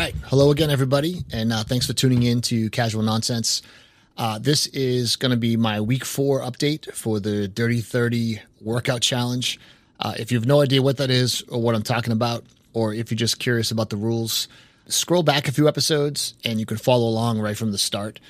right. Hello again, everybody. And uh, thanks for tuning in to Casual Nonsense. Uh, this is going to be my week four update for the Dirty 30 Workout Challenge. Uh, if you have no idea what that is or what I'm talking about, or if you're just curious about the rules, scroll back a few episodes and you can follow along right from the start.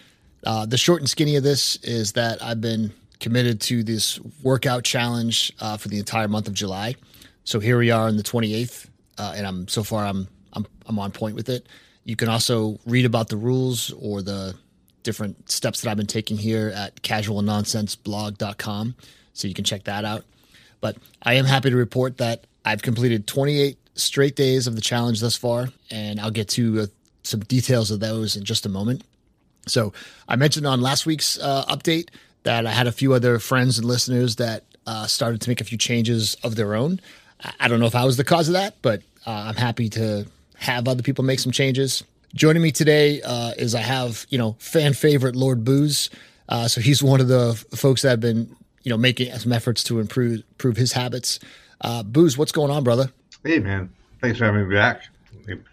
Uh, the short and skinny of this is that I've been committed to this workout challenge uh, for the entire month of July. So here we are on the 28th, uh, and I'm so far I'm I'm I'm on point with it. You can also read about the rules or the different steps that I've been taking here at casualnonsenseblog.com, so you can check that out. But I am happy to report that I've completed 28 straight days of the challenge thus far, and I'll get to uh, some details of those in just a moment. So I mentioned on last week's uh, update that I had a few other friends and listeners that uh, started to make a few changes of their own. I don't know if I was the cause of that, but uh, I'm happy to have other people make some changes. Joining me today uh, is I have you know fan favorite Lord Bouz. Uh, so he's one of the folks that have been you know making some efforts to improve improve his habits. Uh, Bouz, what's going on, brother? Hey man, thanks for having me back.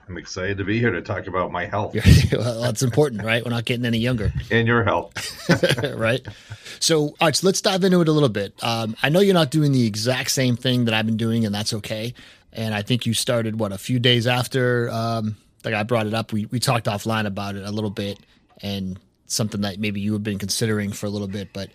I'm excited to be here to talk about my health. well, that's important, right? We're not getting any younger. And your health. right. So, all right, so let's dive into it a little bit. Um, I know you're not doing the exact same thing that I've been doing, and that's okay. And I think you started, what, a few days after um, like I brought it up. We, we talked offline about it a little bit and something that maybe you have been considering for a little bit. But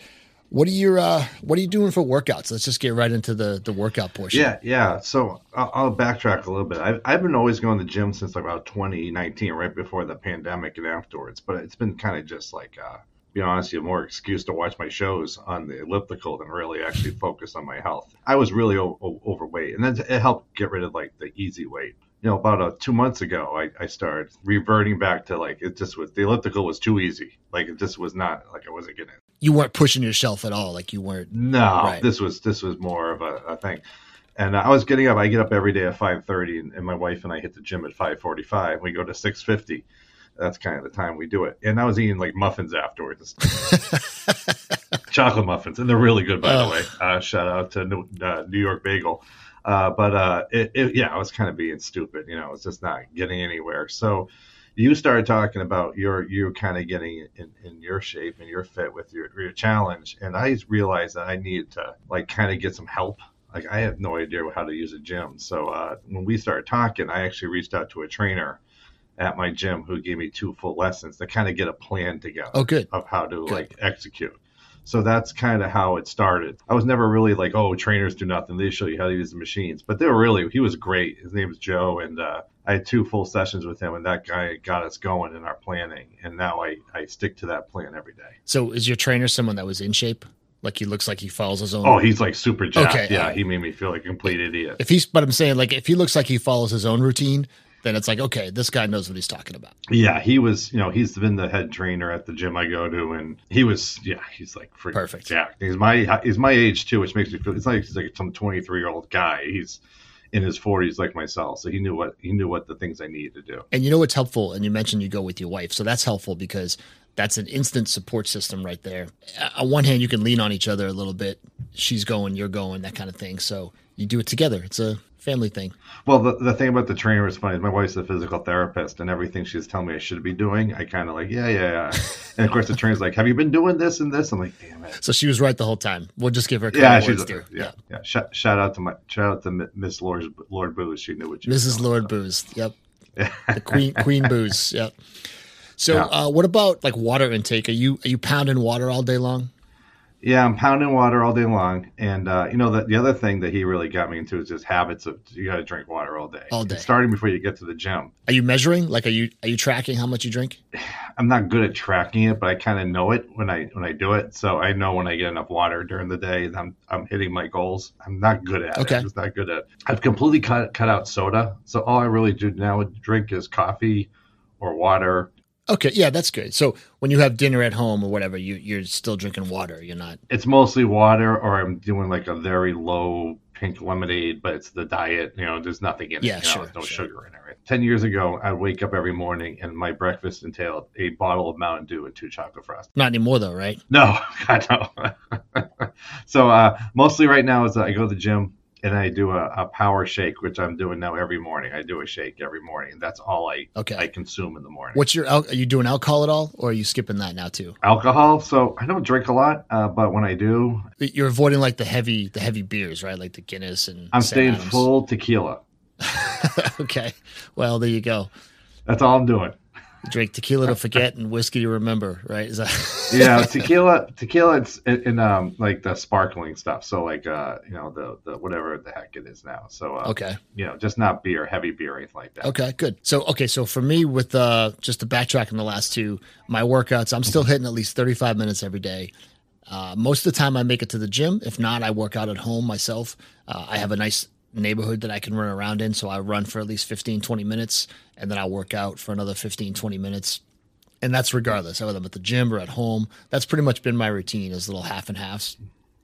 what are you uh, what are you doing for workouts? Let's just get right into the the workout portion. Yeah, yeah. So I'll, I'll backtrack a little bit. I've I've been always going to the gym since like about 2019, right before the pandemic and afterwards. But it's been kind of just like, uh, be honest, you more excuse to watch my shows on the elliptical than really actually focus on my health. I was really o- o- overweight, and then it helped get rid of like the easy weight you know, about uh, two months ago, I, I started reverting back to like it just was the elliptical was too easy. Like it just was not like I wasn't getting. it. You weren't pushing yourself at all. Like you weren't. No, right. this was this was more of a, a thing. And I was getting up. I get up every day at five thirty, and, and my wife and I hit the gym at five forty-five. We go to six fifty. That's kind of the time we do it. And I was eating like muffins afterwards, chocolate muffins, and they're really good, by oh. the way. Uh, shout out to New, uh, New York Bagel. Uh, but uh, it, it, yeah, I was kind of being stupid. You know, it's just not getting anywhere. So you started talking about your you kind of getting in, in your shape and your fit with your, your challenge, and I realized that I needed to like kind of get some help. Like I have no idea how to use a gym. So uh, when we started talking, I actually reached out to a trainer at my gym who gave me two full lessons to kind of get a plan together. Oh, good. Of how to good. like execute. So that's kind of how it started. I was never really like, oh, trainers do nothing. They show you how to use the machines. But they were really, he was great. His name was Joe. And uh, I had two full sessions with him, and that guy got us going in our planning. And now I, I stick to that plan every day. So is your trainer someone that was in shape? Like he looks like he follows his own. Oh, he's like super jacked. Okay, yeah, he made me feel like a complete idiot. If he's, but I'm saying like if he looks like he follows his own routine, then it's like, okay, this guy knows what he's talking about. Yeah, he was, you know, he's been the head trainer at the gym I go to, and he was, yeah, he's like freaking perfect. Yeah, he's my he's my age too, which makes me feel it's like he's like some 23 year old guy. He's in his 40s like myself, so he knew what he knew what the things I needed to do. And you know what's helpful, and you mentioned you go with your wife, so that's helpful because that's an instant support system right there. Uh, on one hand, you can lean on each other a little bit. She's going, you're going, that kind of thing. So you do it together. It's a family thing. Well, the, the thing about the trainer is funny. My wife's a physical therapist, and everything she's telling me I should be doing, I kind of like, yeah, yeah, yeah. and of course, the trainer's like, "Have you been doing this and this?" I'm like, "Damn it!" So she was right the whole time. We'll just give her yeah, she's, yeah, yeah, yeah. Shout, shout, out to my shout out to Miss Lord Lord Bouz. She knew what you. Mrs. Lord Bouz. Yep. the Queen Queen Bouz. Yep. So, yeah. uh, what about like water intake? Are you are you pounding water all day long? Yeah, I'm pounding water all day long, and uh, you know the the other thing that he really got me into is just habits of you got to drink water all day, all day, starting before you get to the gym. Are you measuring? Like, are you are you tracking how much you drink? I'm not good at tracking it, but I kind of know it when I when I do it. So I know when I get enough water during the day, I'm I'm hitting my goals. I'm not good at okay. it. I'm just not good at. It. I've completely cut cut out soda, so all I really do now drink is coffee or water Okay, yeah, that's good. So when you have dinner at home or whatever, you you're still drinking water. You're not. It's mostly water, or I'm doing like a very low pink lemonade, but it's the diet. You know, there's nothing in yeah, it. Yeah, sure, no sure. sugar in it. Right? Ten years ago, I'd wake up every morning and my breakfast entailed a bottle of Mountain Dew and two chocolate frost. Not anymore, though, right? No, I know. so uh, mostly right now is I go to the gym and I do a, a, power shake, which I'm doing now every morning. I do a shake every morning. That's all I okay. I consume in the morning. What's your are you doing alcohol at all, or are you skipping that now too? Alcohol. So I don't drink a lot, uh, but when I do, you're avoiding like the heavy the heavy beers, right? Like the Guinness and. I'm staying Adams. full tequila. okay, well there you go. That's all I'm doing drink tequila to forget and whiskey to remember, right? Is that yeah, tequila, tequila, it's in, in, um like the sparkling stuff. So like uh you know the the whatever the heck it is now. So uh, okay, you know just not beer, heavy beer, anything like that. Okay, good. So okay, so for me with uh just to backtrack in the last two, my workouts, I'm still hitting at least 35 minutes every day. Uh, most of the time, I make it to the gym. If not, I work out at home myself. Uh, I have a nice neighborhood that I can run around in. So I run for at least 15, 20 minutes and then I'll work out for another 15, 20 minutes. And that's regardless, whether I'm at the gym or at home. That's pretty much been my routine is little half and halves.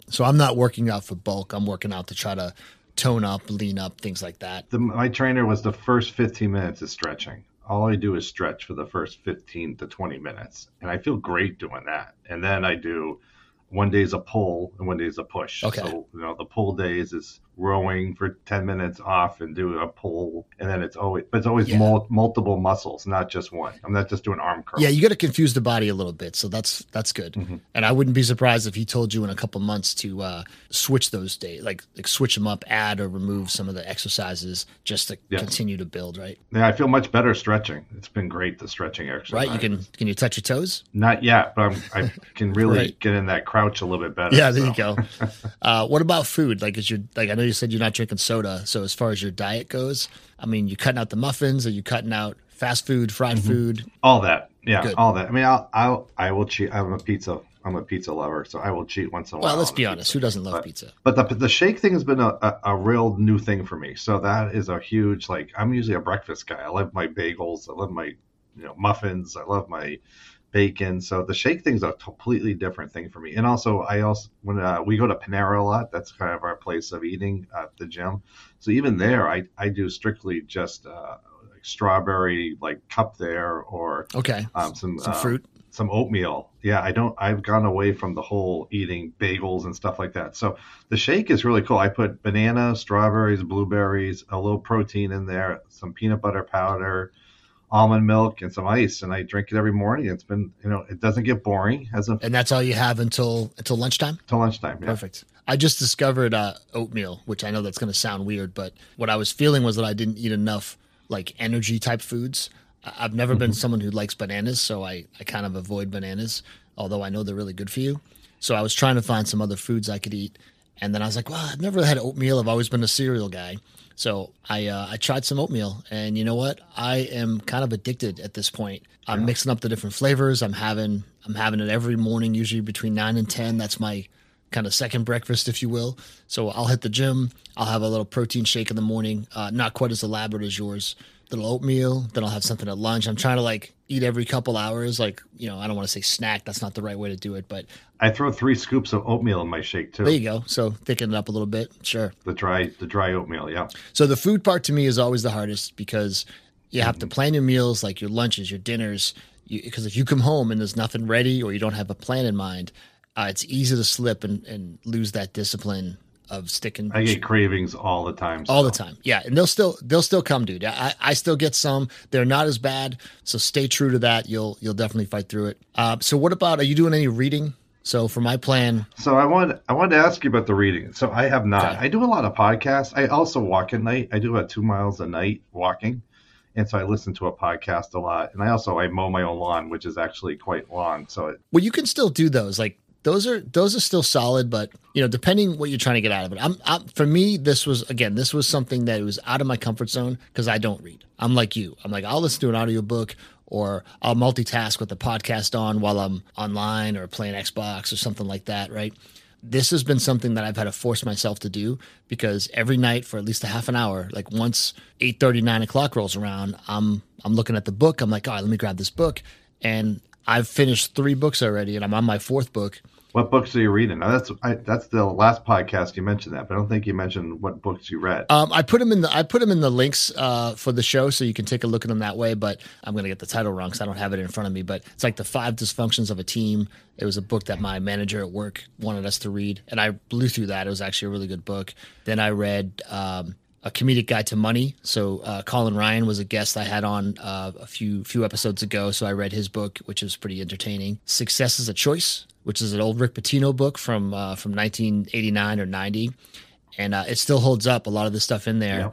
So I'm not working out for bulk. I'm working out to try to tone up, lean up, things like that. The, my trainer was the first 15 minutes is stretching. All I do is stretch for the first 15 to 20 minutes. And I feel great doing that. And then I do one day is a pull and one day is a push. Okay. So, you know, the pull days is rowing for 10 minutes off and do a pull and then it's always but it's always yeah. mul- multiple muscles not just one i'm not just doing arm curls yeah you got to confuse the body a little bit so that's that's good mm-hmm. and i wouldn't be surprised if he told you in a couple months to uh, switch those days like, like switch them up add or remove some of the exercises just to yes. continue to build right yeah i feel much better stretching it's been great the stretching exercise right you can can you touch your toes not yet but I'm, i can really right. get in that crouch a little bit better yeah there so. you go uh, what about food like is your like i know you said you're not drinking soda. So as far as your diet goes, I mean, you're cutting out the muffins? Are you cutting out fast food, fried mm-hmm. food? All that. Yeah, Good. all that. I mean, I'll, I'll I will cheat. I'm a pizza. I'm a pizza lover, so I will cheat once in a well, while. Well, let's be honest. Who doesn't love but, pizza? But the the shake thing has been a, a, a, real new thing for me. So that is a huge like. I'm usually a breakfast guy. I love my bagels. I love my you know muffins. I love my bacon. So the shake thing's a completely different thing for me. And also, I also when uh, we go to Panera a lot, that's kind of our place of eating at the gym. So even there, I I do strictly just uh, like strawberry like cup there or okay um, some some uh, fruit. Some oatmeal. Yeah, I don't. I've gone away from the whole eating bagels and stuff like that. So the shake is really cool. I put banana, strawberries, blueberries, a little protein in there, some peanut butter powder, almond milk and some ice, and I drink it every morning. It's been, you know, it doesn't get boring. As a and that's all you have until until lunchtime. Until lunchtime, yeah. Perfect. I just discovered uh, oatmeal, which I know that's going to sound weird, but what I was feeling was that I didn't eat enough like energy type foods. I've never mm-hmm. been someone who likes bananas, so I, I kind of avoid bananas, although I know they're really good for you. So I was trying to find some other foods I could eat. And then I was like, well, I've never had oatmeal. I've always been a cereal guy. So I uh, I tried some oatmeal, and you know what? I am kind of addicted at this point. I'm yeah. mixing up the different flavors. I'm having I'm having it every morning, usually between nine and ten. That's my kind of second breakfast, if you will. So I'll hit the gym. I'll have a little protein shake in the morning. Uh, not quite as elaborate as yours. Little oatmeal. Then I'll have something at lunch. I'm trying to like eat every couple hours. Like you know, I don't want to say snack. That's not the right way to do it, but I throw three scoops of oatmeal in my shake too. There you go. So thicken it up a little bit. Sure. The dry the dry oatmeal, yeah. So the food part to me is always the hardest because you have to plan your meals, like your lunches, your dinners. Because if you come home and there's nothing ready or you don't have a plan in mind, uh, it's easy to slip and, and lose that discipline of sticking. I get cravings all the time. So. All the time, yeah, and they'll still they'll still come, dude. I, I still get some. They're not as bad, so stay true to that. You'll you'll definitely fight through it. Uh, so, what about? Are you doing any reading? So for my plan, so I want I wanted to ask you about the reading. So I have not. Okay. I do a lot of podcasts. I also walk at night. I do about two miles a night walking, and so I listen to a podcast a lot. And I also I mow my own lawn, which is actually quite long. So it, well, you can still do those. Like those are those are still solid, but you know, depending what you're trying to get out of it. I'm, I'm for me, this was again, this was something that was out of my comfort zone because I don't read. I'm like you. I'm like I'll listen to an audiobook or I'll multitask with the podcast on while I'm online or playing Xbox or something like that, right? This has been something that I've had to force myself to do because every night for at least a half an hour, like once 8 9 o'clock rolls around, I'm I'm looking at the book. I'm like, all right, let me grab this book. And I've finished three books already and I'm on my fourth book. What books are you reading? Now that's I, that's the last podcast you mentioned that, but I don't think you mentioned what books you read. Um, I put them in the I put them in the links uh, for the show, so you can take a look at them that way. But I'm going to get the title wrong because I don't have it in front of me. But it's like the five dysfunctions of a team. It was a book that my manager at work wanted us to read, and I blew through that. It was actually a really good book. Then I read. Um, a comedic guide to money. So uh, Colin Ryan was a guest I had on uh, a few few episodes ago. So I read his book, which was pretty entertaining. Success is a Choice, which is an old Rick Pitino book from uh, from 1989 or 90, and uh, it still holds up. A lot of the stuff in there,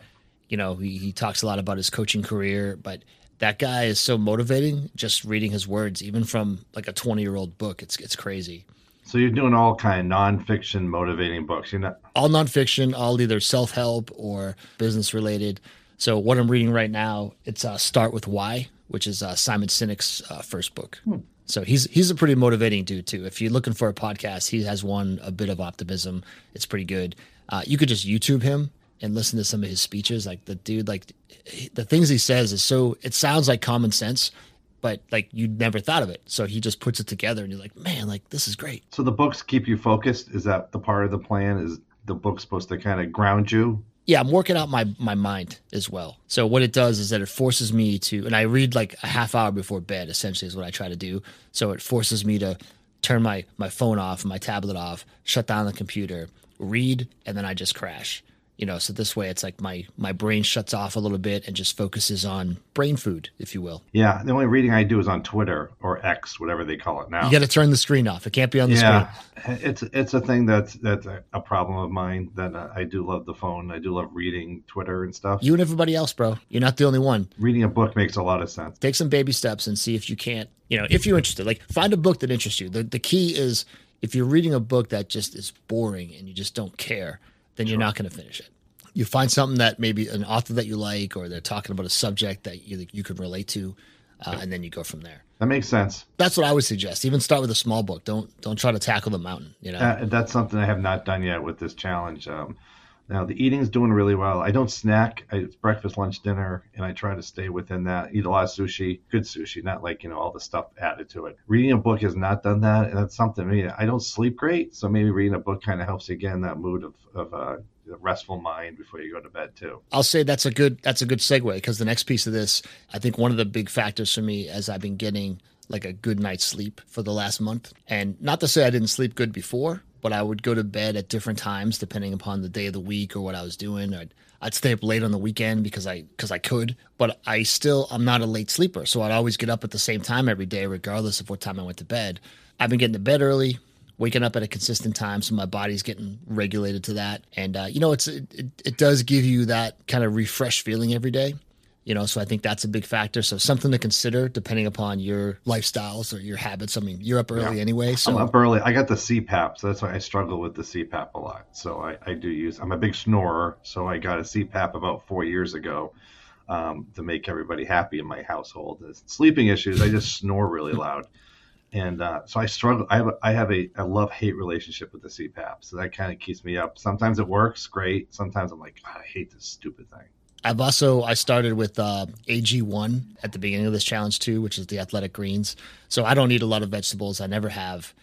you know, he, he talks a lot about his coaching career, but that guy is so motivating. Just reading his words, even from like a 20 year old book, it's it's crazy. So you're doing all kind of nonfiction motivating books. You're not all nonfiction, all either self help or business related. So what I'm reading right now, it's uh, Start with Why, which is uh, Simon Sinek's uh, first book. Hmm. So he's he's a pretty motivating dude too. If you're looking for a podcast, he has one a bit of optimism. It's pretty good. Uh, you could just YouTube him and listen to some of his speeches. Like the dude, like the things he says is so. It sounds like common sense, but like you never thought of it. So he just puts it together, and you're like, man, like this is great. So the books keep you focused. Is that the part of the plan? Is the book supposed to kind of ground you? Yeah, I'm working out my my mind as well. So what it does is that it forces me to, and I read like a half hour before bed. Essentially, is what I try to do. So it forces me to turn my my phone off, my tablet off, shut down the computer, read, and then I just crash you know so this way it's like my my brain shuts off a little bit and just focuses on brain food if you will. Yeah the only reading i do is on twitter or x whatever they call it now. You got to turn the screen off. It can't be on the yeah, screen. It's it's a thing that's that's a problem of mine that uh, i do love the phone. I do love reading twitter and stuff. You and everybody else bro. You're not the only one. Reading a book makes a lot of sense. Take some baby steps and see if you can't you know if you're interested. Like find a book that interests you. The, the key is if you're reading a book that just is boring and you just don't care then you're not going to finish it. You find something that maybe an author that you like or they're talking about a subject that you, you can relate to uh, and then you go from there. That makes sense. That's what i would suggest. Even start with a small book. Don't don't try to tackle the mountain you know? Uh, that's something i have not done yet with this challenge. Um, now the eating's doing really well. I don't snack. I, it's breakfast lunch dinner and i try to stay within that. Eat a lot of sushi good sushi not like you know all the stuff added to it. Reading a book has not done that and that's something I, mean, I don't sleep great so maybe reading a book kind of helps you get in that mood of, of uh, restful mind before you go to bed too. I'll say that's a good that's a good segue because the next piece of this, I think one of the big factors for me as I've been getting like a good night's sleep for the last month, and not to say I didn't sleep good before, but I would go to bed at different times depending upon the day of the week or what I was doing. I'd, I'd stay up late on the weekend because I because I could, but I still I'm not a late sleeper, so I'd always get up at the same time every day, regardless of what time I went to bed. I've been getting to bed early, waking up at a consistent time so my body's getting regulated to that and uh, you know it's it, it does give you that kind of refreshed feeling every day you know so i think that's a big factor so something to consider depending upon your lifestyles or your habits i mean you're up early yeah. anyway so i'm up early i got the cpap so that's why i struggle with the cpap a lot so i, I do use i'm a big snorer so i got a cpap about four years ago um, to make everybody happy in my household sleeping issues i just snore really loud and uh, so I struggle. I have a, I have a, a love hate relationship with the CPAP, so that kind of keeps me up. Sometimes it works great. Sometimes I'm like, I hate this stupid thing. I've also I started with uh, AG1 at the beginning of this challenge too, which is the athletic greens. So I don't eat a lot of vegetables. I never have,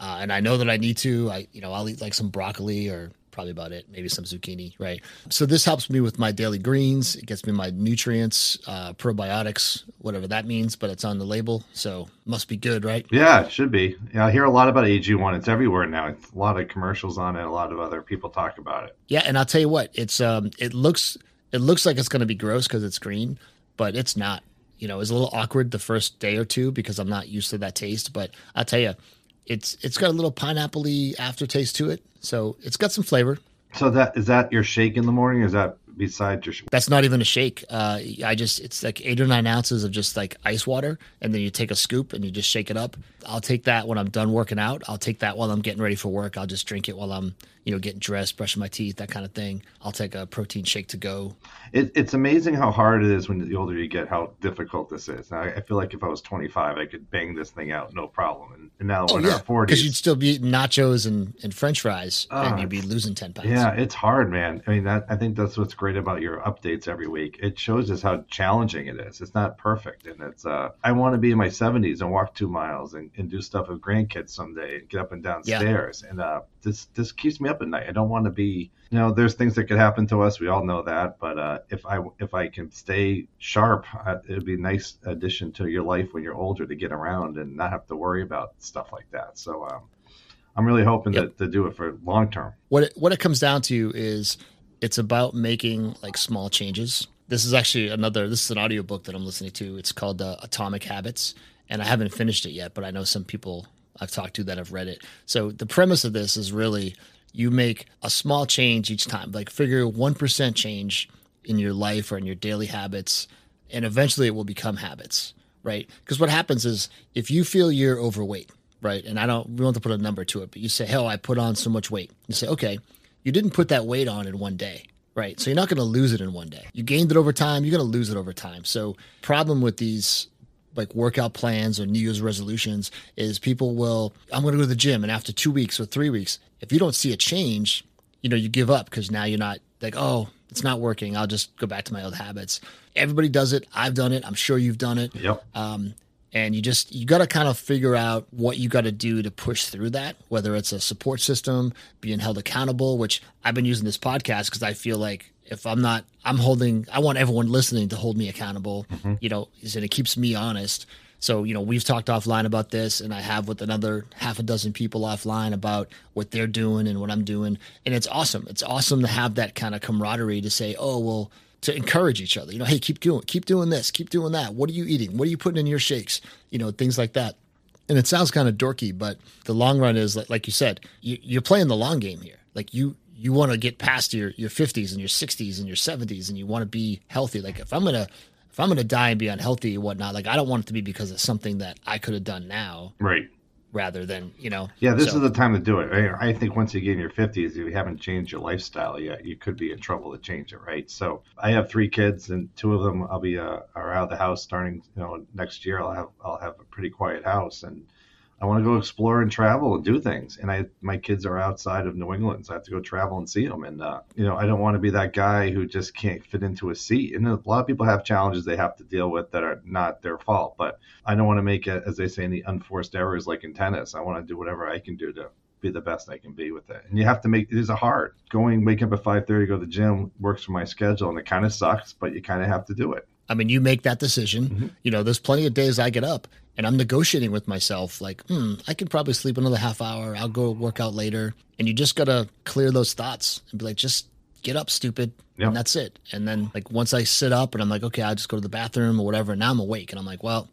uh, and I know that I need to. I you know I'll eat like some broccoli or probably about it. Maybe some zucchini, right? So this helps me with my daily greens. It gets me my nutrients, uh, probiotics, whatever that means, but it's on the label, so must be good, right? Yeah, it should be. Yeah, I hear a lot about AG1. It's everywhere now. It's a lot of commercials on it. A lot of other people talk about it. Yeah, and I'll tell you what, it's um, it looks it looks like it's going to be gross because it's green, but it's not. You know, it's a little awkward the first day or two because I'm not used to that taste. But I'll tell you, it's it's got a little pineappley aftertaste to it, so it's got some flavor. So that is that your shake in the morning? Is that besides your? That's not even a shake. Uh, I just it's like eight or nine ounces of just like ice water, and then you take a scoop and you just shake it up. I'll take that when I'm done working out. I'll take that while I'm getting ready for work. I'll just drink it while I'm you know getting dressed, brushing my teeth, that kind of thing. I'll take a protein shake to go. It, it's amazing how hard it is when the older you get, how difficult this is. Now, I feel like if I was 25, I could bang this thing out no problem. And, and now oh, in yeah. our 40s, because you'd still be eating nachos and, and French fries, uh, and you'd be losing 10 pounds. Yeah, it's hard, man. I mean, that, I think that's what's great about your updates every week. It shows us how challenging it is. It's not perfect, and it's. Uh, I want to be in my 70s and walk two miles and, and do stuff with grandkids someday and get up and down yeah. stairs. And uh, this this keeps me up at night. I don't want to be. You know, there's things that could happen to us. We all know that. But uh, if I if I can stay sharp, uh, it'd be a nice addition to your life when you're older to get around and not have to worry about stuff like that. So. Um, I'm really hoping yep. to, to do it for long term. What it, what it comes down to is it's about making like small changes. This is actually another. This is an audiobook that I'm listening to. It's called uh, Atomic Habits, and I haven't finished it yet, but I know some people I've talked to that have read it. So the premise of this is really you make a small change each time. Like figure one percent change in your life or in your daily habits, and eventually it will become habits, right? Because what happens is if you feel you're overweight right? And I don't we want to put a number to it, but you say, "Hell, I put on so much weight." You say, "Okay, you didn't put that weight on in one day." Right. So you're not going to lose it in one day. You gained it over time, you're going to lose it over time. So problem with these like workout plans or New Year's resolutions is people will, I'm going to go to the gym. And after two weeks or three weeks, if you don't see a change, you know, you give up because now you're not like, oh, it's not working. I'll just go back to my old habits. Everybody does it. I've done it. I'm sure you've done it. Yep. Um, and you just you got to kind of figure out what you got to do to push through that whether it's a support system being held accountable which i've been using this podcast because i feel like if i'm not i'm holding i want everyone listening to hold me accountable mm-hmm. you know and it keeps me honest. So you know we've talked offline about this and i have with another half a dozen people offline about what they're doing and what i'm doing. And it's awesome. It's awesome to have that kind of camaraderie to say oh well to encourage each other. You know, hey, keep doing, keep doing this, keep doing that. What are you eating? What are you putting in your shakes? You know, things like that. And it sounds kind of dorky, but the long run is like you said, you, you're playing the long game here. Like you, you want to get past your your 50s and your 60s and your 70s, and you want to be healthy. Like if I'm gonna if I'm gonna die and be unhealthy and whatnot, like I don't want it to be because of something that I could have done now. Right rather than you know. Yeah, this so. is the time to do it. I think once you get in your fifties, if you haven't changed your lifestyle yet, you could be in trouble to change it, right? So I have three kids, and two of them I'll be uh, are out of the house starting you know next year. I'll have I'll have a pretty quiet house, and I want to go explore and travel and do things. And I, my kids are outside of New England, so I have to go travel and see them. And uh, you know, I don't want to be that guy who just can't fit into a seat. And a lot of people have challenges they have to deal with that are not their fault. But I don't want to make it, as they say, any unforced errors like in tennis. I want to do whatever I can do to be the best I can be with it. And you have to make it is a hard going, wake up at five thirty, go to the gym, works for my schedule, and it kind of sucks, but you kind of have to do it. I mean, you make that decision. Mm-hmm. You know, there's plenty of days I get up and I'm negotiating with myself, like, hmm, I could probably sleep another half hour. I'll go work out later. And you just got to clear those thoughts and be like, just get up, stupid. Yep. And that's it. And then, like, once I sit up and I'm like, okay, I'll just go to the bathroom or whatever. And now I'm awake and I'm like, well,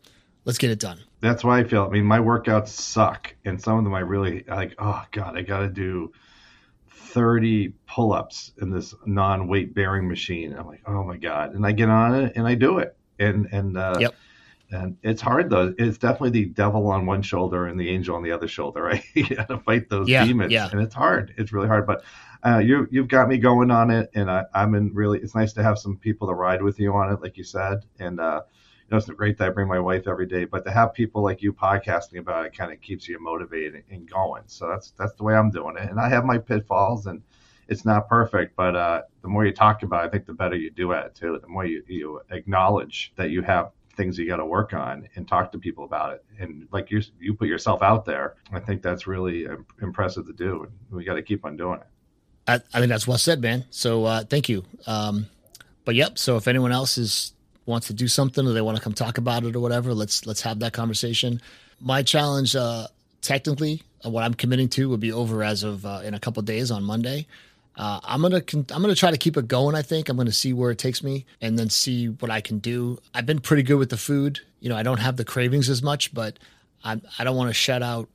let's get it done. That's why I feel. I mean, my workouts suck. And some of them I really like, oh, God, I got to do 30 pull ups in this non weight bearing machine. I'm like, oh, my God. And I get on it and I do it. And, and, uh, yep and it's hard though. It's definitely the devil on one shoulder and the angel on the other shoulder, right? you got to fight those yeah, demons, yeah. and it's hard. It's really hard. But uh, you you've got me going on it, and I, am in really. It's nice to have some people to ride with you on it, like you said. And uh, you know, it's great that I bring my wife every day, but to have people like you podcasting about it kind of keeps you motivated and going. So that's that's the way I'm doing it. And I have my pitfalls, and it's not perfect, but uh, the more you talk about it, I think the better you do at it too. The more you, you acknowledge that you have things you got to work on and talk to people about it. And like you, you put yourself out there. I think that's really impressive to do. And we got to keep on doing it. I, I, think that's well said, man. So uh, thank you. Um, but yep. So if anyone else is wants to do something or they want to come talk about it or whatever, let's let's have that conversation. My challenge, uh, technically, uh, what I'm committing to would be over as of uh, in a couple days on Monday. Uh, I'm gonna I'm gonna try to keep it going. I think I'm gonna see where it takes me, and then see what I can do. I've been pretty good with the food. You know, I don't have the cravings as much, but I'm, I don't want to shut out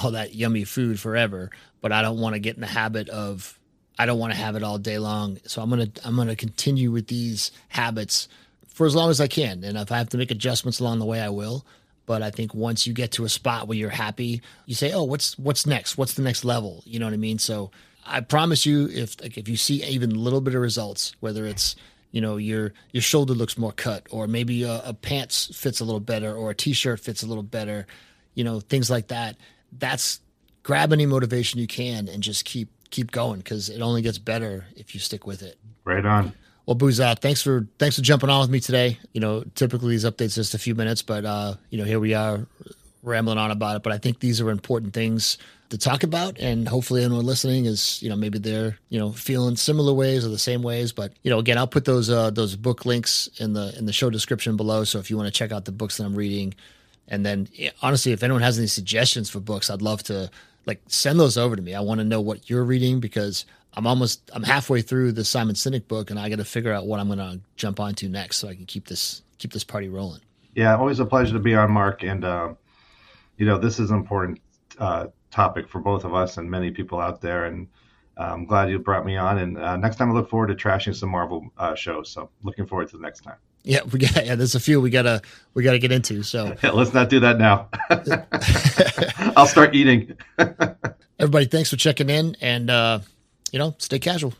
all that yummy food forever. But I don't want to get in the habit of I don't want to have it all day long. So I'm gonna I'm gonna continue with these habits for as long as I can. And if I have to make adjustments along the way, I will. But I think once you get to a spot where you're happy, you say, "Oh, what's what's next? What's the next level?" You know what I mean? So I promise you, if like if you see even a little bit of results, whether it's you know your your shoulder looks more cut, or maybe a, a pants fits a little better, or a t-shirt fits a little better, you know things like that. That's grab any motivation you can and just keep keep going because it only gets better if you stick with it. Right on. Well, Bouz, uh, thanks for thanks for jumping on with me today. You know, typically these updates just a few minutes, but uh, you know, here we are rambling on about it. But I think these are important things to talk about, and hopefully, anyone listening is you know maybe they're you know feeling similar ways or the same ways. But you know, again, I'll put those uh, those book links in the in the show description below. So if you want to check out the books that I'm reading, and then honestly, if anyone has any suggestions for books, I'd love to like send those over to me. I want to know what you're reading because I'm almost I'm halfway through the Simon Sinek book, and I got to figure out what I'm going to jump onto next so I can keep this keep this party rolling. Yeah, always a pleasure to be on, Mark. And uh, you know, this is an important uh, topic for both of us and many people out there. And uh, I'm glad you brought me on. And uh, next time, I look forward to trashing some Marvel uh, shows. So looking forward to the next time. Yeah, we got yeah. There's a few we gotta we gotta get into. So yeah, let's not do that now. I'll start eating. Everybody, thanks for checking in, and uh, you know, stay casual.